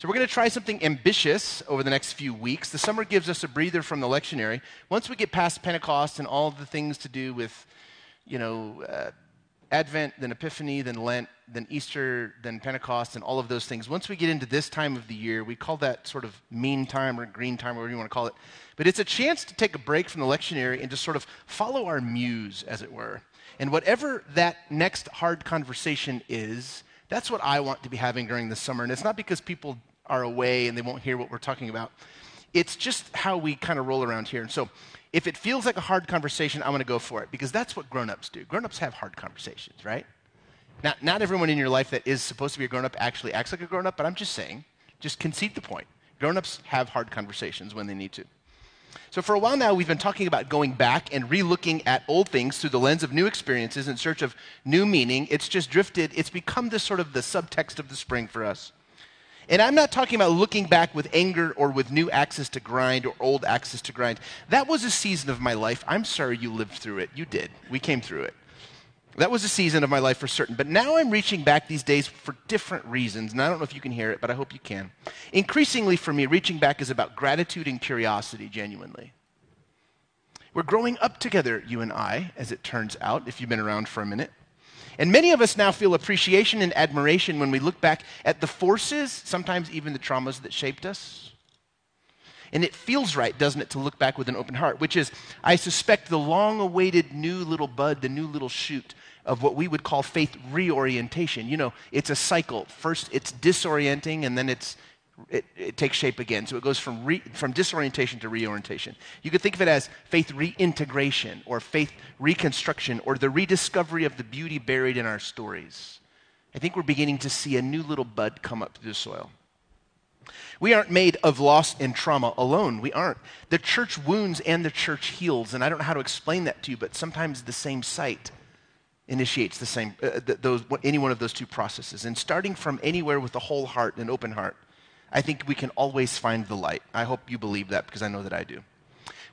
So, we're going to try something ambitious over the next few weeks. The summer gives us a breather from the lectionary. Once we get past Pentecost and all the things to do with, you know, uh, Advent, then Epiphany, then Lent, then Easter, then Pentecost, and all of those things. Once we get into this time of the year, we call that sort of mean time or green time, whatever you want to call it. But it's a chance to take a break from the lectionary and just sort of follow our muse, as it were. And whatever that next hard conversation is, that's what I want to be having during the summer. And it's not because people are away and they won't hear what we're talking about. It's just how we kind of roll around here. And so if it feels like a hard conversation, I'm going to go for it because that's what grown-ups do. Grown-ups have hard conversations, right? Now, not everyone in your life that is supposed to be a grown-up actually acts like a grown-up, but I'm just saying, just concede the point. Grown-ups have hard conversations when they need to. So, for a while now, we've been talking about going back and relooking at old things through the lens of new experiences in search of new meaning. It's just drifted, it's become this sort of the subtext of the spring for us. And I'm not talking about looking back with anger or with new access to grind or old access to grind. That was a season of my life. I'm sorry you lived through it. You did. We came through it. That was a season of my life for certain. But now I'm reaching back these days for different reasons. And I don't know if you can hear it, but I hope you can. Increasingly for me, reaching back is about gratitude and curiosity, genuinely. We're growing up together, you and I, as it turns out, if you've been around for a minute. And many of us now feel appreciation and admiration when we look back at the forces, sometimes even the traumas that shaped us. And it feels right, doesn't it, to look back with an open heart, which is, I suspect, the long awaited new little bud, the new little shoot of what we would call faith reorientation. You know, it's a cycle. First, it's disorienting, and then it's it, it, takes shape again. So it goes from, re, from disorientation to reorientation. You could think of it as faith reintegration or faith reconstruction or the rediscovery of the beauty buried in our stories. I think we're beginning to see a new little bud come up through the soil. We aren't made of loss and trauma alone. We aren't. The church wounds and the church heals. And I don't know how to explain that to you, but sometimes the same site initiates the same, uh, those, any one of those two processes. And starting from anywhere with a whole heart and an open heart, I think we can always find the light. I hope you believe that because I know that I do.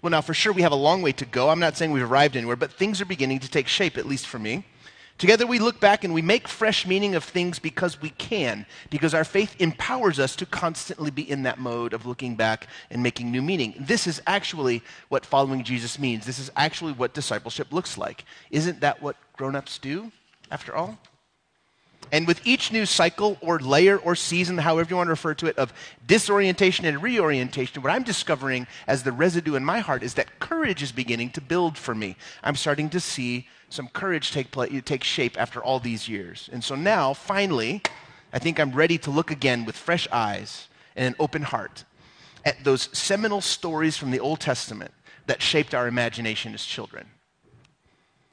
Well, now, for sure, we have a long way to go. I'm not saying we've arrived anywhere, but things are beginning to take shape, at least for me. Together, we look back and we make fresh meaning of things because we can, because our faith empowers us to constantly be in that mode of looking back and making new meaning. This is actually what following Jesus means. This is actually what discipleship looks like. Isn't that what grown ups do, after all? And with each new cycle or layer or season, however you want to refer to it, of disorientation and reorientation, what I'm discovering as the residue in my heart is that courage is beginning to build for me. I'm starting to see some courage take, play, take shape after all these years. And so now, finally, I think I'm ready to look again with fresh eyes and an open heart at those seminal stories from the Old Testament that shaped our imagination as children.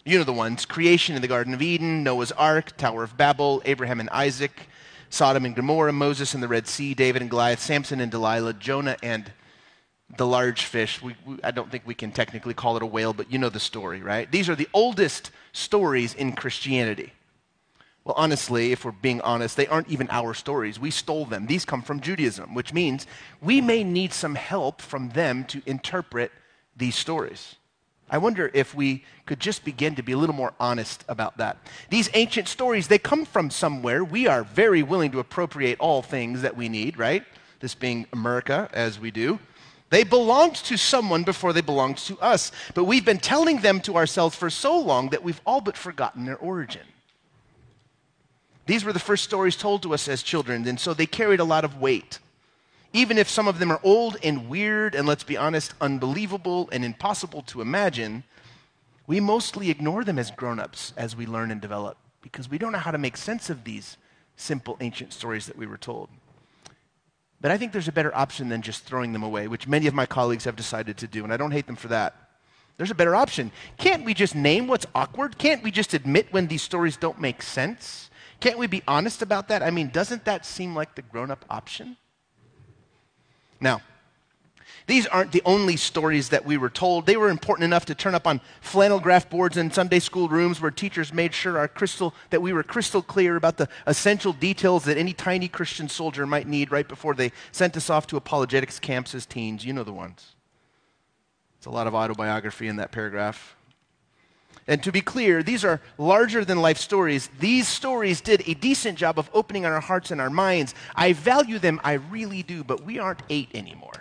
You know the ones creation in the Garden of Eden, Noah's Ark, Tower of Babel, Abraham and Isaac, Sodom and Gomorrah, Moses and the Red Sea, David and Goliath, Samson and Delilah, Jonah and the large fish. We, we, I don't think we can technically call it a whale, but you know the story, right? These are the oldest stories in Christianity. Well, honestly, if we're being honest, they aren't even our stories. We stole them. These come from Judaism, which means we may need some help from them to interpret these stories. I wonder if we could just begin to be a little more honest about that. These ancient stories, they come from somewhere. We are very willing to appropriate all things that we need, right? This being America, as we do. They belonged to someone before they belonged to us, but we've been telling them to ourselves for so long that we've all but forgotten their origin. These were the first stories told to us as children, and so they carried a lot of weight even if some of them are old and weird and, let's be honest, unbelievable and impossible to imagine, we mostly ignore them as grown ups as we learn and develop because we don't know how to make sense of these simple ancient stories that we were told. But I think there's a better option than just throwing them away, which many of my colleagues have decided to do, and I don't hate them for that. There's a better option. Can't we just name what's awkward? Can't we just admit when these stories don't make sense? Can't we be honest about that? I mean, doesn't that seem like the grown up option? Now, these aren't the only stories that we were told. They were important enough to turn up on flannel graph boards in Sunday school rooms where teachers made sure our crystal, that we were crystal clear about the essential details that any tiny Christian soldier might need right before they sent us off to apologetics camps as teens. You know the ones. It's a lot of autobiography in that paragraph. And to be clear, these are larger than life stories. These stories did a decent job of opening our hearts and our minds. I value them, I really do, but we aren't eight anymore.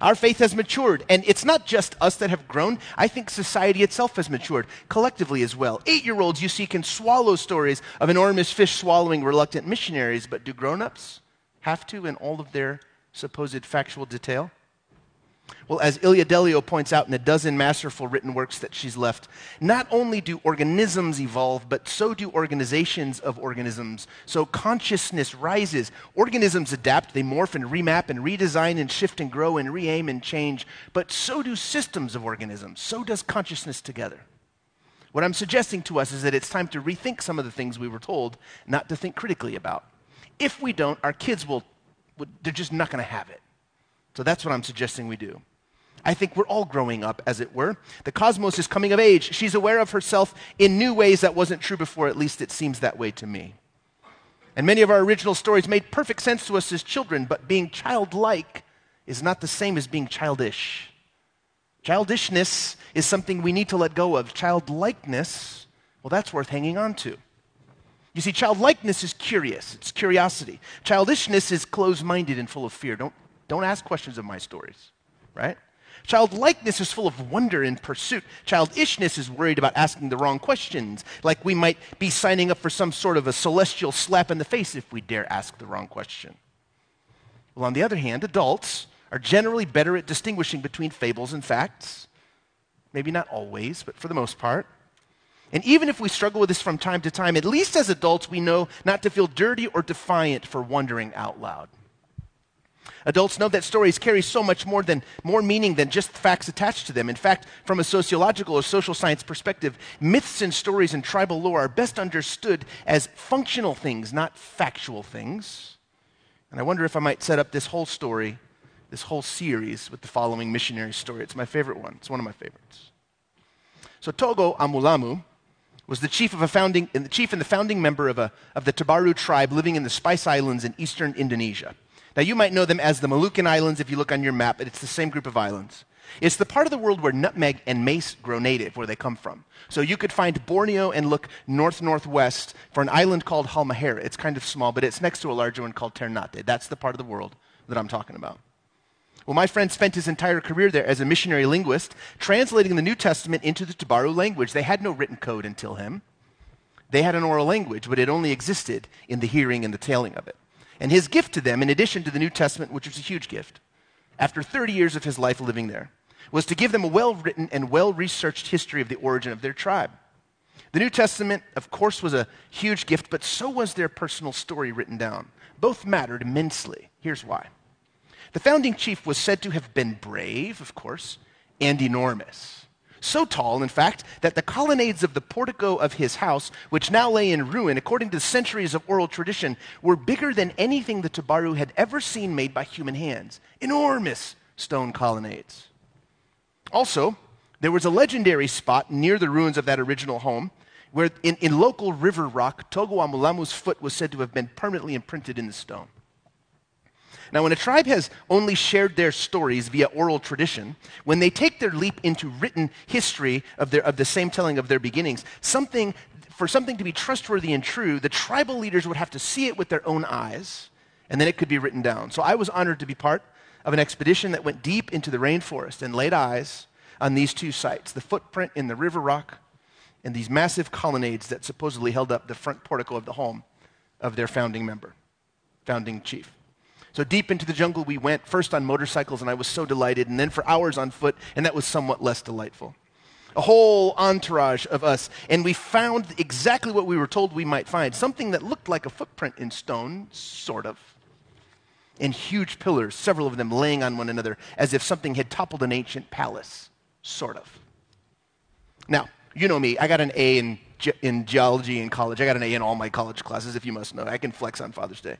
Our faith has matured, and it's not just us that have grown. I think society itself has matured collectively as well. Eight year olds, you see, can swallow stories of enormous fish swallowing reluctant missionaries, but do grown ups have to in all of their supposed factual detail? Well, as Ilia Delio points out in a dozen masterful written works that she's left, not only do organisms evolve, but so do organizations of organisms. So consciousness rises. Organisms adapt, they morph and remap and redesign and shift and grow and re aim and change. But so do systems of organisms. So does consciousness together. What I'm suggesting to us is that it's time to rethink some of the things we were told not to think critically about. If we don't, our kids will, they're just not going to have it. So that's what I'm suggesting we do. I think we're all growing up, as it were. The cosmos is coming of age. She's aware of herself in new ways that wasn't true before, at least it seems that way to me. And many of our original stories made perfect sense to us as children, but being childlike is not the same as being childish. Childishness is something we need to let go of. Childlikeness, well, that's worth hanging on to. You see, childlikeness is curious, it's curiosity. Childishness is closed minded and full of fear. Don't don't ask questions of my stories, right? Childlikeness is full of wonder and pursuit. Childishness is worried about asking the wrong questions, like we might be signing up for some sort of a celestial slap in the face if we dare ask the wrong question. Well, on the other hand, adults are generally better at distinguishing between fables and facts. Maybe not always, but for the most part. And even if we struggle with this from time to time, at least as adults, we know not to feel dirty or defiant for wondering out loud. Adults know that stories carry so much more than more meaning than just facts attached to them. In fact, from a sociological or social science perspective, myths and stories and tribal lore are best understood as functional things, not factual things. And I wonder if I might set up this whole story, this whole series with the following missionary story. It's my favorite one. It's one of my favorites. So Togo Amulamu was the chief of a founding, the chief and the founding member of, a, of the Tabaru tribe living in the Spice Islands in eastern Indonesia. Now, you might know them as the Moluccan Islands if you look on your map, but it's the same group of islands. It's the part of the world where nutmeg and mace grow native, where they come from. So you could find Borneo and look north northwest for an island called Halmahera. It's kind of small, but it's next to a larger one called Ternate. That's the part of the world that I'm talking about. Well, my friend spent his entire career there as a missionary linguist, translating the New Testament into the Tabaru language. They had no written code until him. They had an oral language, but it only existed in the hearing and the telling of it. And his gift to them, in addition to the New Testament, which was a huge gift, after 30 years of his life living there, was to give them a well written and well researched history of the origin of their tribe. The New Testament, of course, was a huge gift, but so was their personal story written down. Both mattered immensely. Here's why. The founding chief was said to have been brave, of course, and enormous. So tall, in fact, that the colonnades of the portico of his house, which now lay in ruin, according to centuries of oral tradition, were bigger than anything the Tabaru had ever seen made by human hands. Enormous stone colonnades. Also, there was a legendary spot near the ruins of that original home where, in, in local river rock, Togo Amulamu's foot was said to have been permanently imprinted in the stone. Now, when a tribe has only shared their stories via oral tradition, when they take their leap into written history of, their, of the same telling of their beginnings, something, for something to be trustworthy and true, the tribal leaders would have to see it with their own eyes, and then it could be written down. So I was honored to be part of an expedition that went deep into the rainforest and laid eyes on these two sites the footprint in the river rock and these massive colonnades that supposedly held up the front portico of the home of their founding member, founding chief. So deep into the jungle we went, first on motorcycles, and I was so delighted, and then for hours on foot, and that was somewhat less delightful. A whole entourage of us, and we found exactly what we were told we might find something that looked like a footprint in stone, sort of. And huge pillars, several of them laying on one another, as if something had toppled an ancient palace, sort of. Now, you know me, I got an A in in geology in college. I got an A in all my college classes, if you must know. I can flex on Father's Day.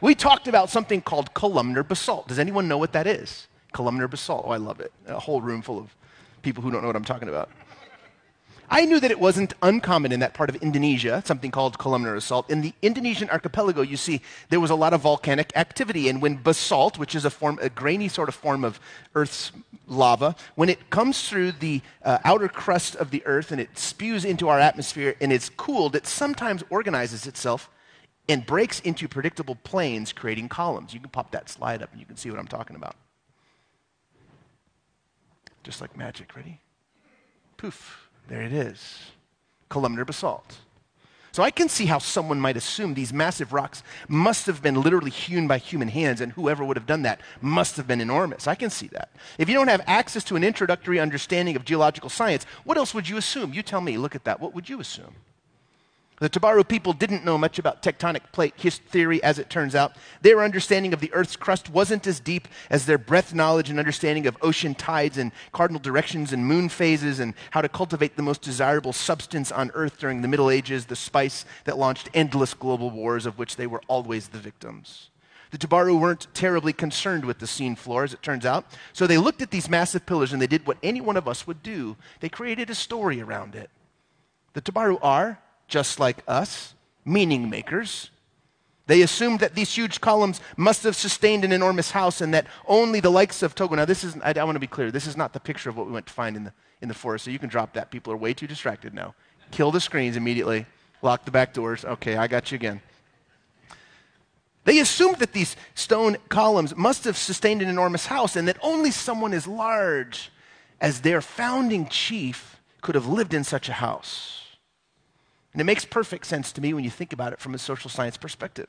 We talked about something called columnar basalt. Does anyone know what that is? Columnar basalt. Oh, I love it. A whole room full of people who don't know what I'm talking about. I knew that it wasn't uncommon in that part of Indonesia, something called columnar basalt. In the Indonesian archipelago, you see, there was a lot of volcanic activity. And when basalt, which is a form, a grainy sort of form of Earth's lava, when it comes through the uh, outer crust of the Earth and it spews into our atmosphere and it's cooled, it sometimes organizes itself and breaks into predictable planes, creating columns. You can pop that slide up and you can see what I'm talking about. Just like magic. Ready? Poof. There it is columnar basalt. So I can see how someone might assume these massive rocks must have been literally hewn by human hands, and whoever would have done that must have been enormous. I can see that. If you don't have access to an introductory understanding of geological science, what else would you assume? You tell me, look at that. What would you assume? The Tabaru people didn't know much about tectonic plate theory, as it turns out. Their understanding of the Earth's crust wasn't as deep as their breadth knowledge and understanding of ocean tides and cardinal directions and moon phases and how to cultivate the most desirable substance on Earth during the Middle Ages, the spice that launched endless global wars of which they were always the victims. The Tabaru weren't terribly concerned with the scene floor, as it turns out. So they looked at these massive pillars and they did what any one of us would do. They created a story around it. The Tabaru are just like us, meaning makers. They assumed that these huge columns must have sustained an enormous house and that only the likes of Togo. Now, this is, I, I want to be clear, this is not the picture of what we went to find in the, in the forest, so you can drop that. People are way too distracted now. Kill the screens immediately, lock the back doors. Okay, I got you again. They assumed that these stone columns must have sustained an enormous house and that only someone as large as their founding chief could have lived in such a house. And it makes perfect sense to me when you think about it from a social science perspective.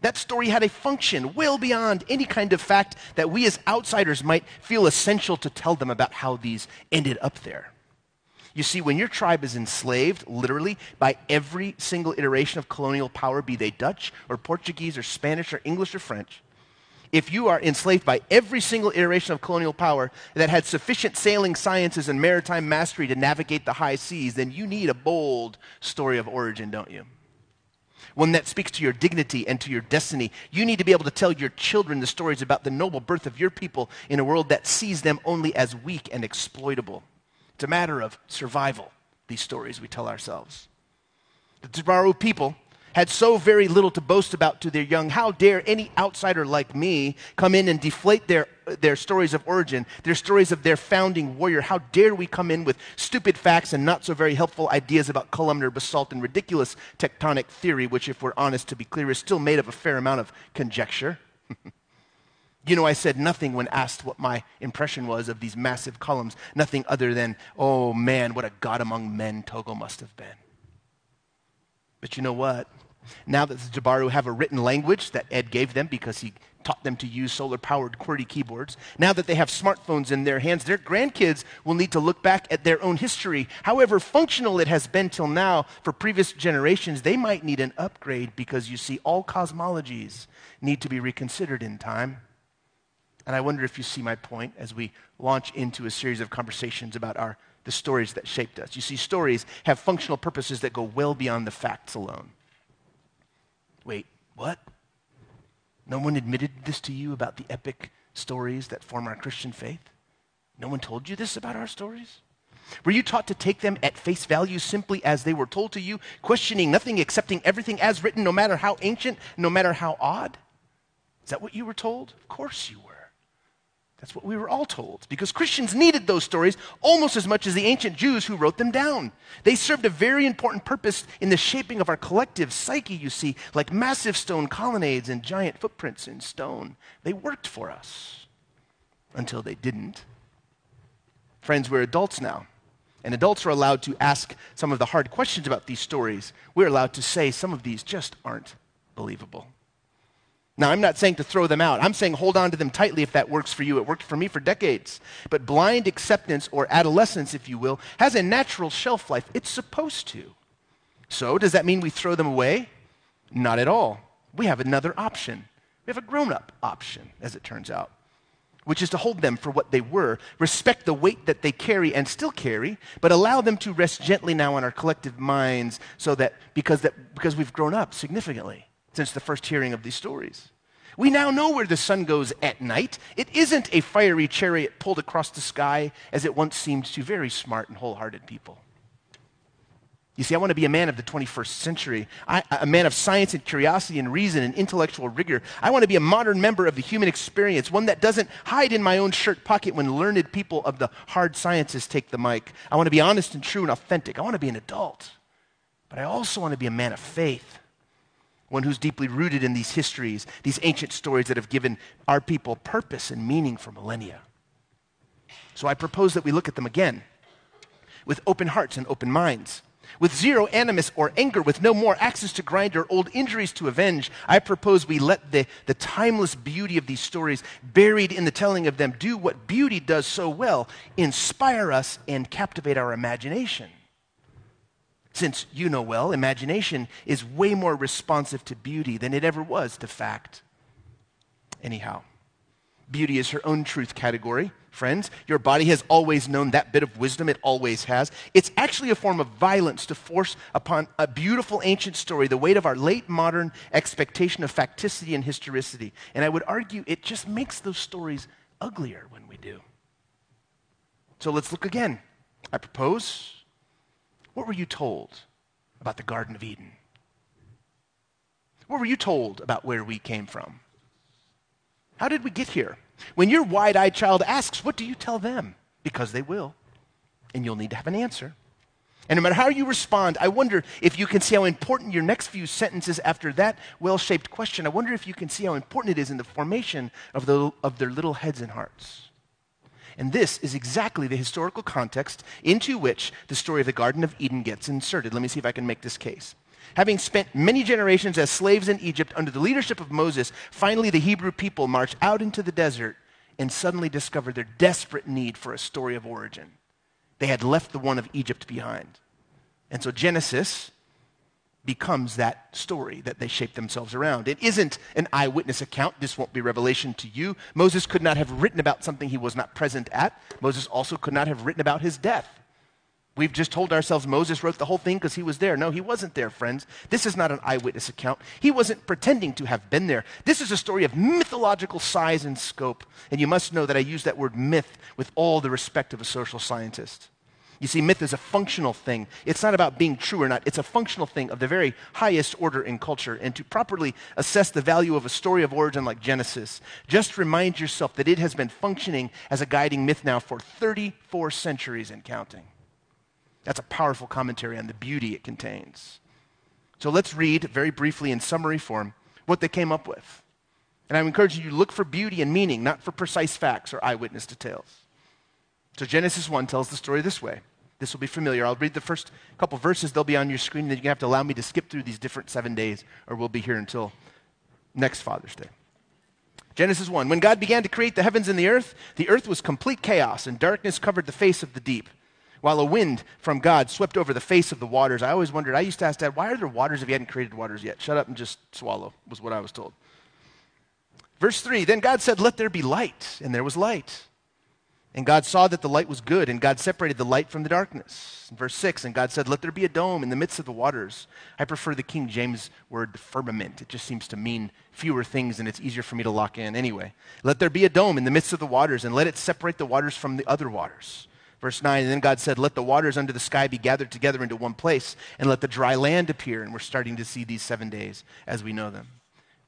That story had a function well beyond any kind of fact that we as outsiders might feel essential to tell them about how these ended up there. You see, when your tribe is enslaved, literally, by every single iteration of colonial power, be they Dutch or Portuguese or Spanish or English or French, if you are enslaved by every single iteration of colonial power that had sufficient sailing sciences and maritime mastery to navigate the high seas, then you need a bold story of origin, don't you? One that speaks to your dignity and to your destiny. You need to be able to tell your children the stories about the noble birth of your people in a world that sees them only as weak and exploitable. It's a matter of survival, these stories we tell ourselves. The Tabaru people had so very little to boast about to their young. How dare any outsider like me come in and deflate their, their stories of origin, their stories of their founding warrior? How dare we come in with stupid facts and not so very helpful ideas about columnar basalt and ridiculous tectonic theory, which, if we're honest to be clear, is still made of a fair amount of conjecture? you know, I said nothing when asked what my impression was of these massive columns, nothing other than, oh man, what a God among men Togo must have been. But you know what? Now that the Tabaru have a written language that Ed gave them because he taught them to use solar powered QWERTY keyboards, now that they have smartphones in their hands, their grandkids will need to look back at their own history. However functional it has been till now for previous generations, they might need an upgrade because you see, all cosmologies need to be reconsidered in time. And I wonder if you see my point as we launch into a series of conversations about our, the stories that shaped us. You see, stories have functional purposes that go well beyond the facts alone. Wait, what? No one admitted this to you about the epic stories that form our Christian faith? No one told you this about our stories? Were you taught to take them at face value simply as they were told to you, questioning nothing, accepting everything as written, no matter how ancient, no matter how odd? Is that what you were told? Of course you were. That's what we were all told, because Christians needed those stories almost as much as the ancient Jews who wrote them down. They served a very important purpose in the shaping of our collective psyche, you see, like massive stone colonnades and giant footprints in stone. They worked for us until they didn't. Friends, we're adults now, and adults are allowed to ask some of the hard questions about these stories. We're allowed to say some of these just aren't believable. Now, I'm not saying to throw them out. I'm saying hold on to them tightly if that works for you. It worked for me for decades. But blind acceptance, or adolescence, if you will, has a natural shelf life. It's supposed to. So, does that mean we throw them away? Not at all. We have another option. We have a grown up option, as it turns out, which is to hold them for what they were, respect the weight that they carry and still carry, but allow them to rest gently now on our collective minds so that because, that, because we've grown up significantly since the first hearing of these stories. We now know where the sun goes at night. It isn't a fiery chariot pulled across the sky as it once seemed to very smart and wholehearted people. You see, I want to be a man of the 21st century, I, a man of science and curiosity and reason and intellectual rigor. I want to be a modern member of the human experience, one that doesn't hide in my own shirt pocket when learned people of the hard sciences take the mic. I want to be honest and true and authentic. I want to be an adult. But I also want to be a man of faith, one who's deeply rooted in these histories, these ancient stories that have given our people purpose and meaning for millennia. So I propose that we look at them again with open hearts and open minds with zero animus or anger, with no more axes to grind or old injuries to avenge, I propose we let the, the timeless beauty of these stories, buried in the telling of them, do what beauty does so well inspire us and captivate our imagination. Since you know well, imagination is way more responsive to beauty than it ever was to fact. Anyhow, beauty is her own truth category friends. Your body has always known that bit of wisdom, it always has. It's actually a form of violence to force upon a beautiful ancient story the weight of our late modern expectation of facticity and historicity. And I would argue it just makes those stories uglier when we do. So let's look again. I propose what were you told about the Garden of Eden? What were you told about where we came from? How did we get here? When your wide eyed child asks, what do you tell them? Because they will. And you'll need to have an answer. And no matter how you respond, I wonder if you can see how important your next few sentences after that well shaped question, I wonder if you can see how important it is in the formation of, the, of their little heads and hearts. And this is exactly the historical context into which the story of the Garden of Eden gets inserted. Let me see if I can make this case. Having spent many generations as slaves in Egypt under the leadership of Moses, finally the Hebrew people march out into the desert and suddenly discover their desperate need for a story of origin. They had left the one of Egypt behind. And so Genesis becomes that story that they shape themselves around. It isn't an eyewitness account. This won't be revelation to you. Moses could not have written about something he was not present at. Moses also could not have written about his death. We've just told ourselves Moses wrote the whole thing because he was there. No, he wasn't there, friends. This is not an eyewitness account. He wasn't pretending to have been there. This is a story of mythological size and scope. And you must know that I use that word myth with all the respect of a social scientist. You see, myth is a functional thing. It's not about being true or not. It's a functional thing of the very highest order in culture. And to properly assess the value of a story of origin like Genesis, just remind yourself that it has been functioning as a guiding myth now for 34 centuries and counting. That's a powerful commentary on the beauty it contains. So let's read very briefly in summary form what they came up with. And I'm encouraging you to look for beauty and meaning, not for precise facts or eyewitness details. So Genesis 1 tells the story this way. This will be familiar. I'll read the first couple verses. They'll be on your screen. Then you're going to have to allow me to skip through these different seven days, or we'll be here until next Father's Day. Genesis 1. When God began to create the heavens and the earth, the earth was complete chaos, and darkness covered the face of the deep while a wind from God swept over the face of the waters. I always wondered, I used to ask Dad, why are there waters if you hadn't created waters yet? Shut up and just swallow, was what I was told. Verse 3 Then God said, Let there be light, and there was light. And God saw that the light was good, and God separated the light from the darkness. In verse 6, and God said, Let there be a dome in the midst of the waters. I prefer the King James word firmament. It just seems to mean fewer things, and it's easier for me to lock in anyway. Let there be a dome in the midst of the waters, and let it separate the waters from the other waters. Verse 9, and then God said, Let the waters under the sky be gathered together into one place, and let the dry land appear. And we're starting to see these seven days as we know them.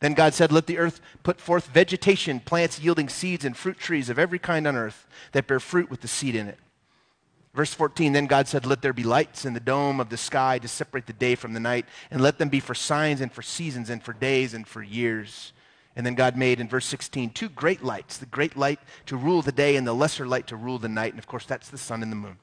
Then God said, Let the earth put forth vegetation, plants yielding seeds, and fruit trees of every kind on earth that bear fruit with the seed in it. Verse 14, then God said, Let there be lights in the dome of the sky to separate the day from the night, and let them be for signs and for seasons and for days and for years. And then God made in verse 16 two great lights the great light to rule the day and the lesser light to rule the night. And of course, that's the sun and the moon.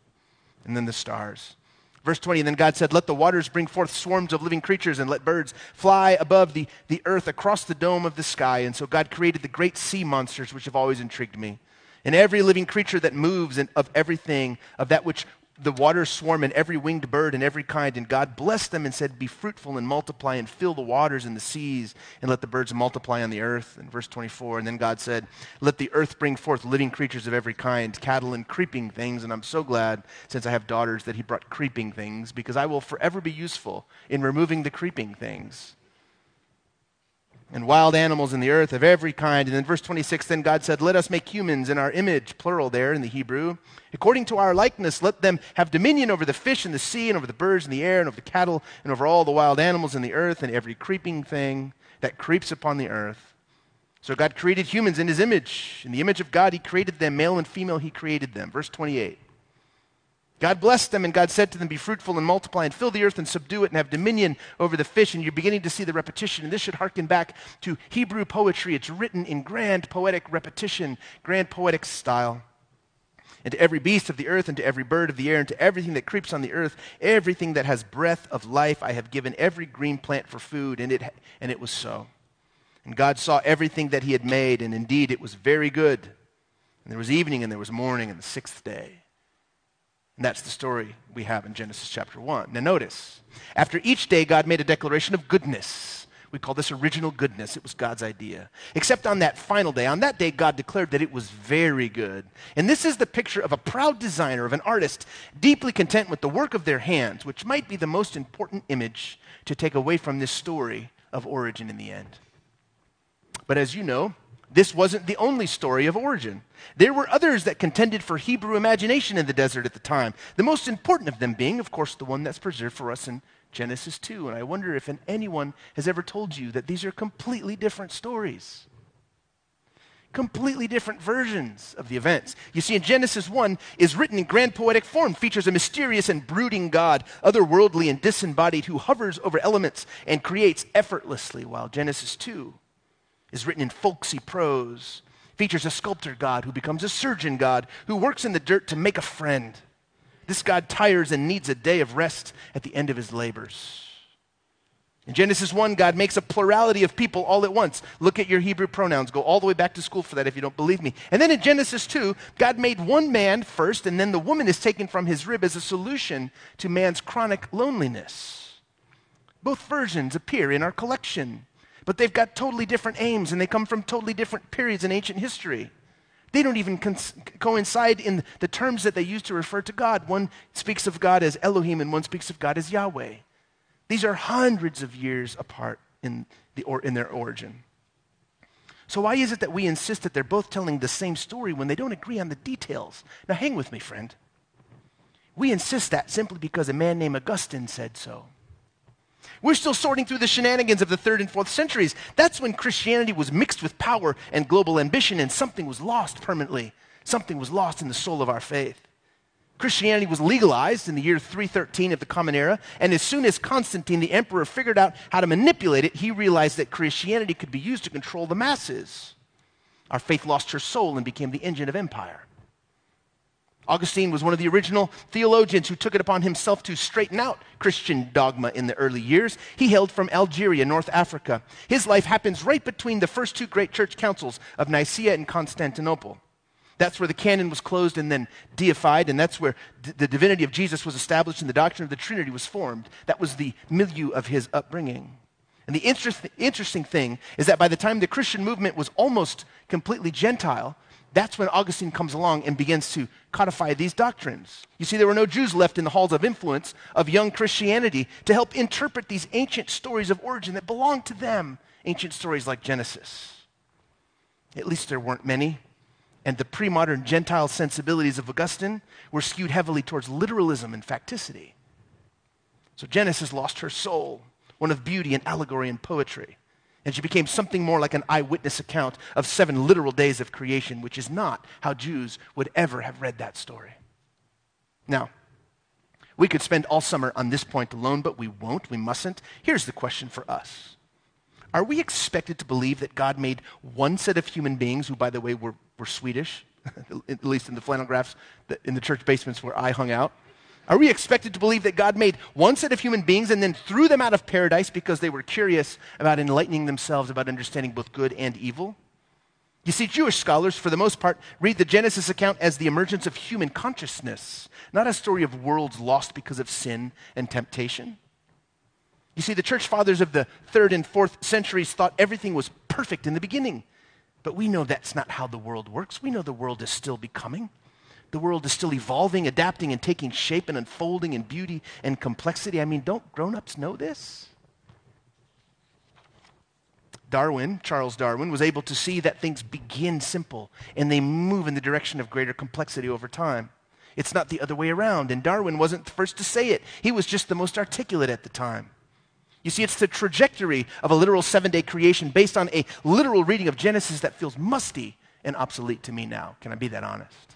And then the stars. Verse 20, and then God said, Let the waters bring forth swarms of living creatures, and let birds fly above the, the earth across the dome of the sky. And so God created the great sea monsters, which have always intrigued me. And every living creature that moves, and of everything, of that which the waters swarm and every winged bird and every kind. And God blessed them and said, Be fruitful and multiply and fill the waters and the seas and let the birds multiply on the earth. In verse 24, and then God said, Let the earth bring forth living creatures of every kind, cattle and creeping things. And I'm so glad, since I have daughters, that He brought creeping things because I will forever be useful in removing the creeping things. And wild animals in the earth of every kind. And then verse 26, then God said, Let us make humans in our image, plural there in the Hebrew. According to our likeness, let them have dominion over the fish in the sea, and over the birds in the air, and over the cattle, and over all the wild animals in the earth, and every creeping thing that creeps upon the earth. So God created humans in his image. In the image of God, he created them, male and female, he created them. Verse 28. God blessed them, and God said to them, Be fruitful and multiply, and fill the earth and subdue it, and have dominion over the fish. And you're beginning to see the repetition. And this should harken back to Hebrew poetry. It's written in grand poetic repetition, grand poetic style. And to every beast of the earth, and to every bird of the air, and to everything that creeps on the earth, everything that has breath of life, I have given every green plant for food. And it, and it was so. And God saw everything that he had made, and indeed it was very good. And there was evening, and there was morning, and the sixth day. And that's the story we have in Genesis chapter 1. Now, notice, after each day, God made a declaration of goodness. We call this original goodness. It was God's idea. Except on that final day. On that day, God declared that it was very good. And this is the picture of a proud designer, of an artist, deeply content with the work of their hands, which might be the most important image to take away from this story of origin in the end. But as you know, this wasn't the only story of origin. There were others that contended for Hebrew imagination in the desert at the time, the most important of them being, of course, the one that's preserved for us in Genesis 2. And I wonder if anyone has ever told you that these are completely different stories. Completely different versions of the events. You see, in Genesis 1 is written in grand poetic form, features a mysterious and brooding God, otherworldly and disembodied, who hovers over elements and creates effortlessly, while Genesis 2 is written in folksy prose, features a sculptor God who becomes a surgeon God who works in the dirt to make a friend. This God tires and needs a day of rest at the end of his labors. In Genesis 1, God makes a plurality of people all at once. Look at your Hebrew pronouns. Go all the way back to school for that if you don't believe me. And then in Genesis 2, God made one man first, and then the woman is taken from his rib as a solution to man's chronic loneliness. Both versions appear in our collection but they've got totally different aims and they come from totally different periods in ancient history. They don't even coincide in the terms that they use to refer to God. One speaks of God as Elohim and one speaks of God as Yahweh. These are hundreds of years apart in, the or, in their origin. So, why is it that we insist that they're both telling the same story when they don't agree on the details? Now, hang with me, friend. We insist that simply because a man named Augustine said so. We're still sorting through the shenanigans of the third and fourth centuries. That's when Christianity was mixed with power and global ambition, and something was lost permanently. Something was lost in the soul of our faith. Christianity was legalized in the year 313 of the Common Era, and as soon as Constantine, the emperor, figured out how to manipulate it, he realized that Christianity could be used to control the masses. Our faith lost her soul and became the engine of empire. Augustine was one of the original theologians who took it upon himself to straighten out Christian dogma in the early years. He hailed from Algeria, North Africa. His life happens right between the first two great church councils of Nicaea and Constantinople. That's where the canon was closed and then deified, and that's where d- the divinity of Jesus was established and the doctrine of the Trinity was formed. That was the milieu of his upbringing. And the interest- interesting thing is that by the time the Christian movement was almost completely Gentile, that's when Augustine comes along and begins to codify these doctrines. You see, there were no Jews left in the halls of influence of young Christianity to help interpret these ancient stories of origin that belonged to them, ancient stories like Genesis. At least there weren't many. And the pre modern Gentile sensibilities of Augustine were skewed heavily towards literalism and facticity. So Genesis lost her soul, one of beauty and allegory and poetry. And she became something more like an eyewitness account of seven literal days of creation, which is not how Jews would ever have read that story. Now, we could spend all summer on this point alone, but we won't, we mustn't. Here's the question for us Are we expected to believe that God made one set of human beings, who, by the way, were, were Swedish, at least in the flannel graphs in the church basements where I hung out? Are we expected to believe that God made one set of human beings and then threw them out of paradise because they were curious about enlightening themselves about understanding both good and evil? You see, Jewish scholars, for the most part, read the Genesis account as the emergence of human consciousness, not a story of worlds lost because of sin and temptation. You see, the church fathers of the third and fourth centuries thought everything was perfect in the beginning. But we know that's not how the world works. We know the world is still becoming. The world is still evolving, adapting, and taking shape and unfolding in beauty and complexity. I mean, don't grown ups know this? Darwin, Charles Darwin, was able to see that things begin simple and they move in the direction of greater complexity over time. It's not the other way around, and Darwin wasn't the first to say it. He was just the most articulate at the time. You see, it's the trajectory of a literal seven day creation based on a literal reading of Genesis that feels musty and obsolete to me now. Can I be that honest?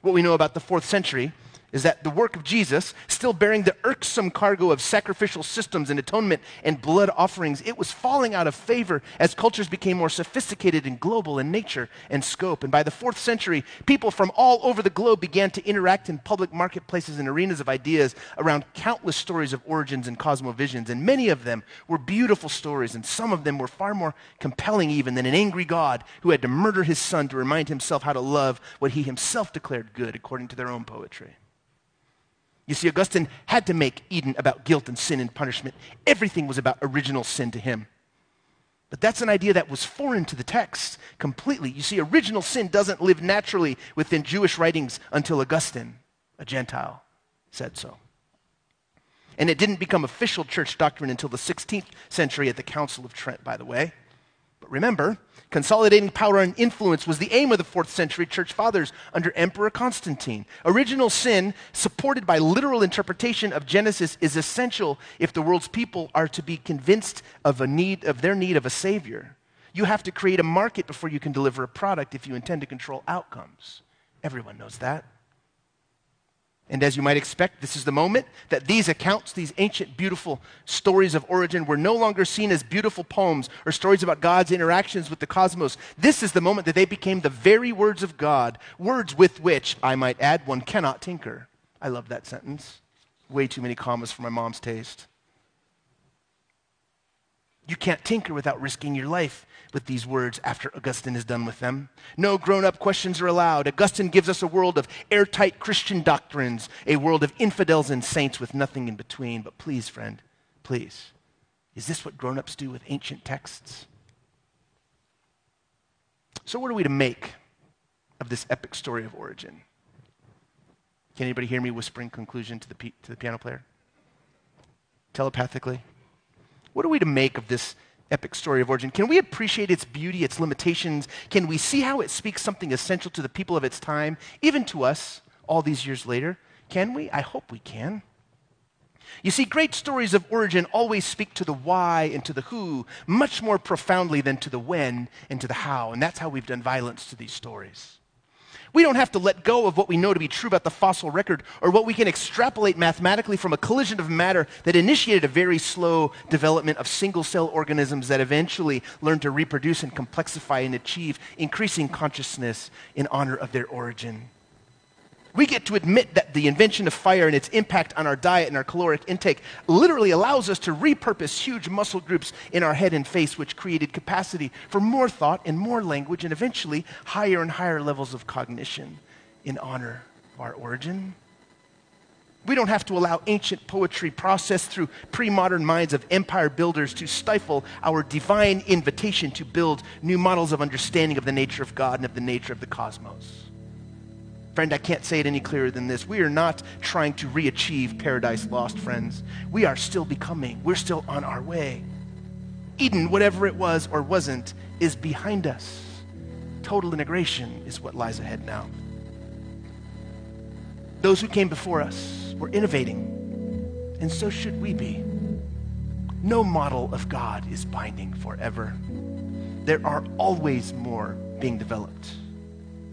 What we know about the fourth century is that the work of Jesus, still bearing the irksome cargo of sacrificial systems and atonement and blood offerings, it was falling out of favor as cultures became more sophisticated and global in nature and scope. And by the fourth century, people from all over the globe began to interact in public marketplaces and arenas of ideas around countless stories of origins and cosmovisions. And many of them were beautiful stories, and some of them were far more compelling even than an angry God who had to murder his son to remind himself how to love what he himself declared good, according to their own poetry. You see, Augustine had to make Eden about guilt and sin and punishment. Everything was about original sin to him. But that's an idea that was foreign to the text completely. You see, original sin doesn't live naturally within Jewish writings until Augustine, a Gentile, said so. And it didn't become official church doctrine until the 16th century at the Council of Trent, by the way. But remember, Consolidating power and influence was the aim of the fourth century church fathers under Emperor Constantine. Original sin, supported by literal interpretation of Genesis, is essential if the world's people are to be convinced of, a need, of their need of a savior. You have to create a market before you can deliver a product if you intend to control outcomes. Everyone knows that. And as you might expect, this is the moment that these accounts, these ancient, beautiful stories of origin, were no longer seen as beautiful poems or stories about God's interactions with the cosmos. This is the moment that they became the very words of God, words with which, I might add, one cannot tinker. I love that sentence. Way too many commas for my mom's taste. You can't tinker without risking your life with these words after Augustine is done with them. No grown up questions are allowed. Augustine gives us a world of airtight Christian doctrines, a world of infidels and saints with nothing in between. But please, friend, please, is this what grown ups do with ancient texts? So, what are we to make of this epic story of origin? Can anybody hear me whispering conclusion to the, to the piano player? Telepathically? What are we to make of this epic story of origin? Can we appreciate its beauty, its limitations? Can we see how it speaks something essential to the people of its time, even to us all these years later? Can we? I hope we can. You see, great stories of origin always speak to the why and to the who much more profoundly than to the when and to the how. And that's how we've done violence to these stories. We don't have to let go of what we know to be true about the fossil record or what we can extrapolate mathematically from a collision of matter that initiated a very slow development of single cell organisms that eventually learned to reproduce and complexify and achieve increasing consciousness in honor of their origin. We get to admit that the invention of fire and its impact on our diet and our caloric intake literally allows us to repurpose huge muscle groups in our head and face, which created capacity for more thought and more language and eventually higher and higher levels of cognition in honor of our origin. We don't have to allow ancient poetry processed through pre modern minds of empire builders to stifle our divine invitation to build new models of understanding of the nature of God and of the nature of the cosmos. Friend, I can't say it any clearer than this. We are not trying to re achieve paradise lost, friends. We are still becoming, we're still on our way. Eden, whatever it was or wasn't, is behind us. Total integration is what lies ahead now. Those who came before us were innovating, and so should we be. No model of God is binding forever. There are always more being developed.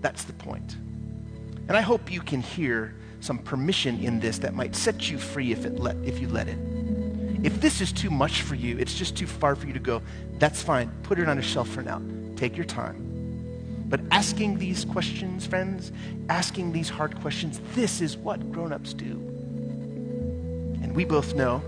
That's the point. And I hope you can hear some permission in this that might set you free if, it let, if you let it. If this is too much for you, it's just too far for you to go, that's fine. Put it on a shelf for now. Take your time. But asking these questions, friends, asking these hard questions, this is what grown ups do. And we both know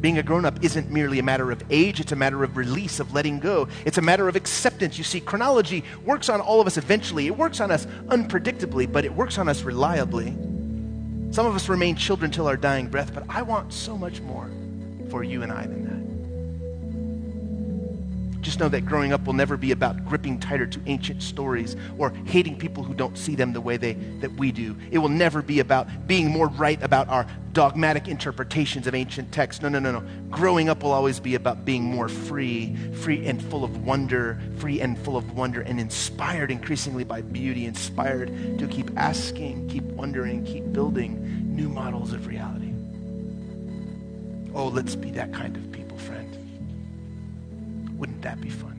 being a grown up isn't merely a matter of age, it's a matter of release, of letting go. It's a matter of acceptance. You see, chronology works on all of us eventually. It works on us unpredictably, but it works on us reliably. Some of us remain children till our dying breath, but I want so much more for you and I than Just know that growing up will never be about gripping tighter to ancient stories or hating people who don't see them the way they, that we do. It will never be about being more right about our dogmatic interpretations of ancient texts. No, no, no, no. Growing up will always be about being more free, free and full of wonder, free and full of wonder, and inspired increasingly by beauty, inspired to keep asking, keep wondering, keep building new models of reality. Oh, let's be that kind of. Wouldn't that be fun?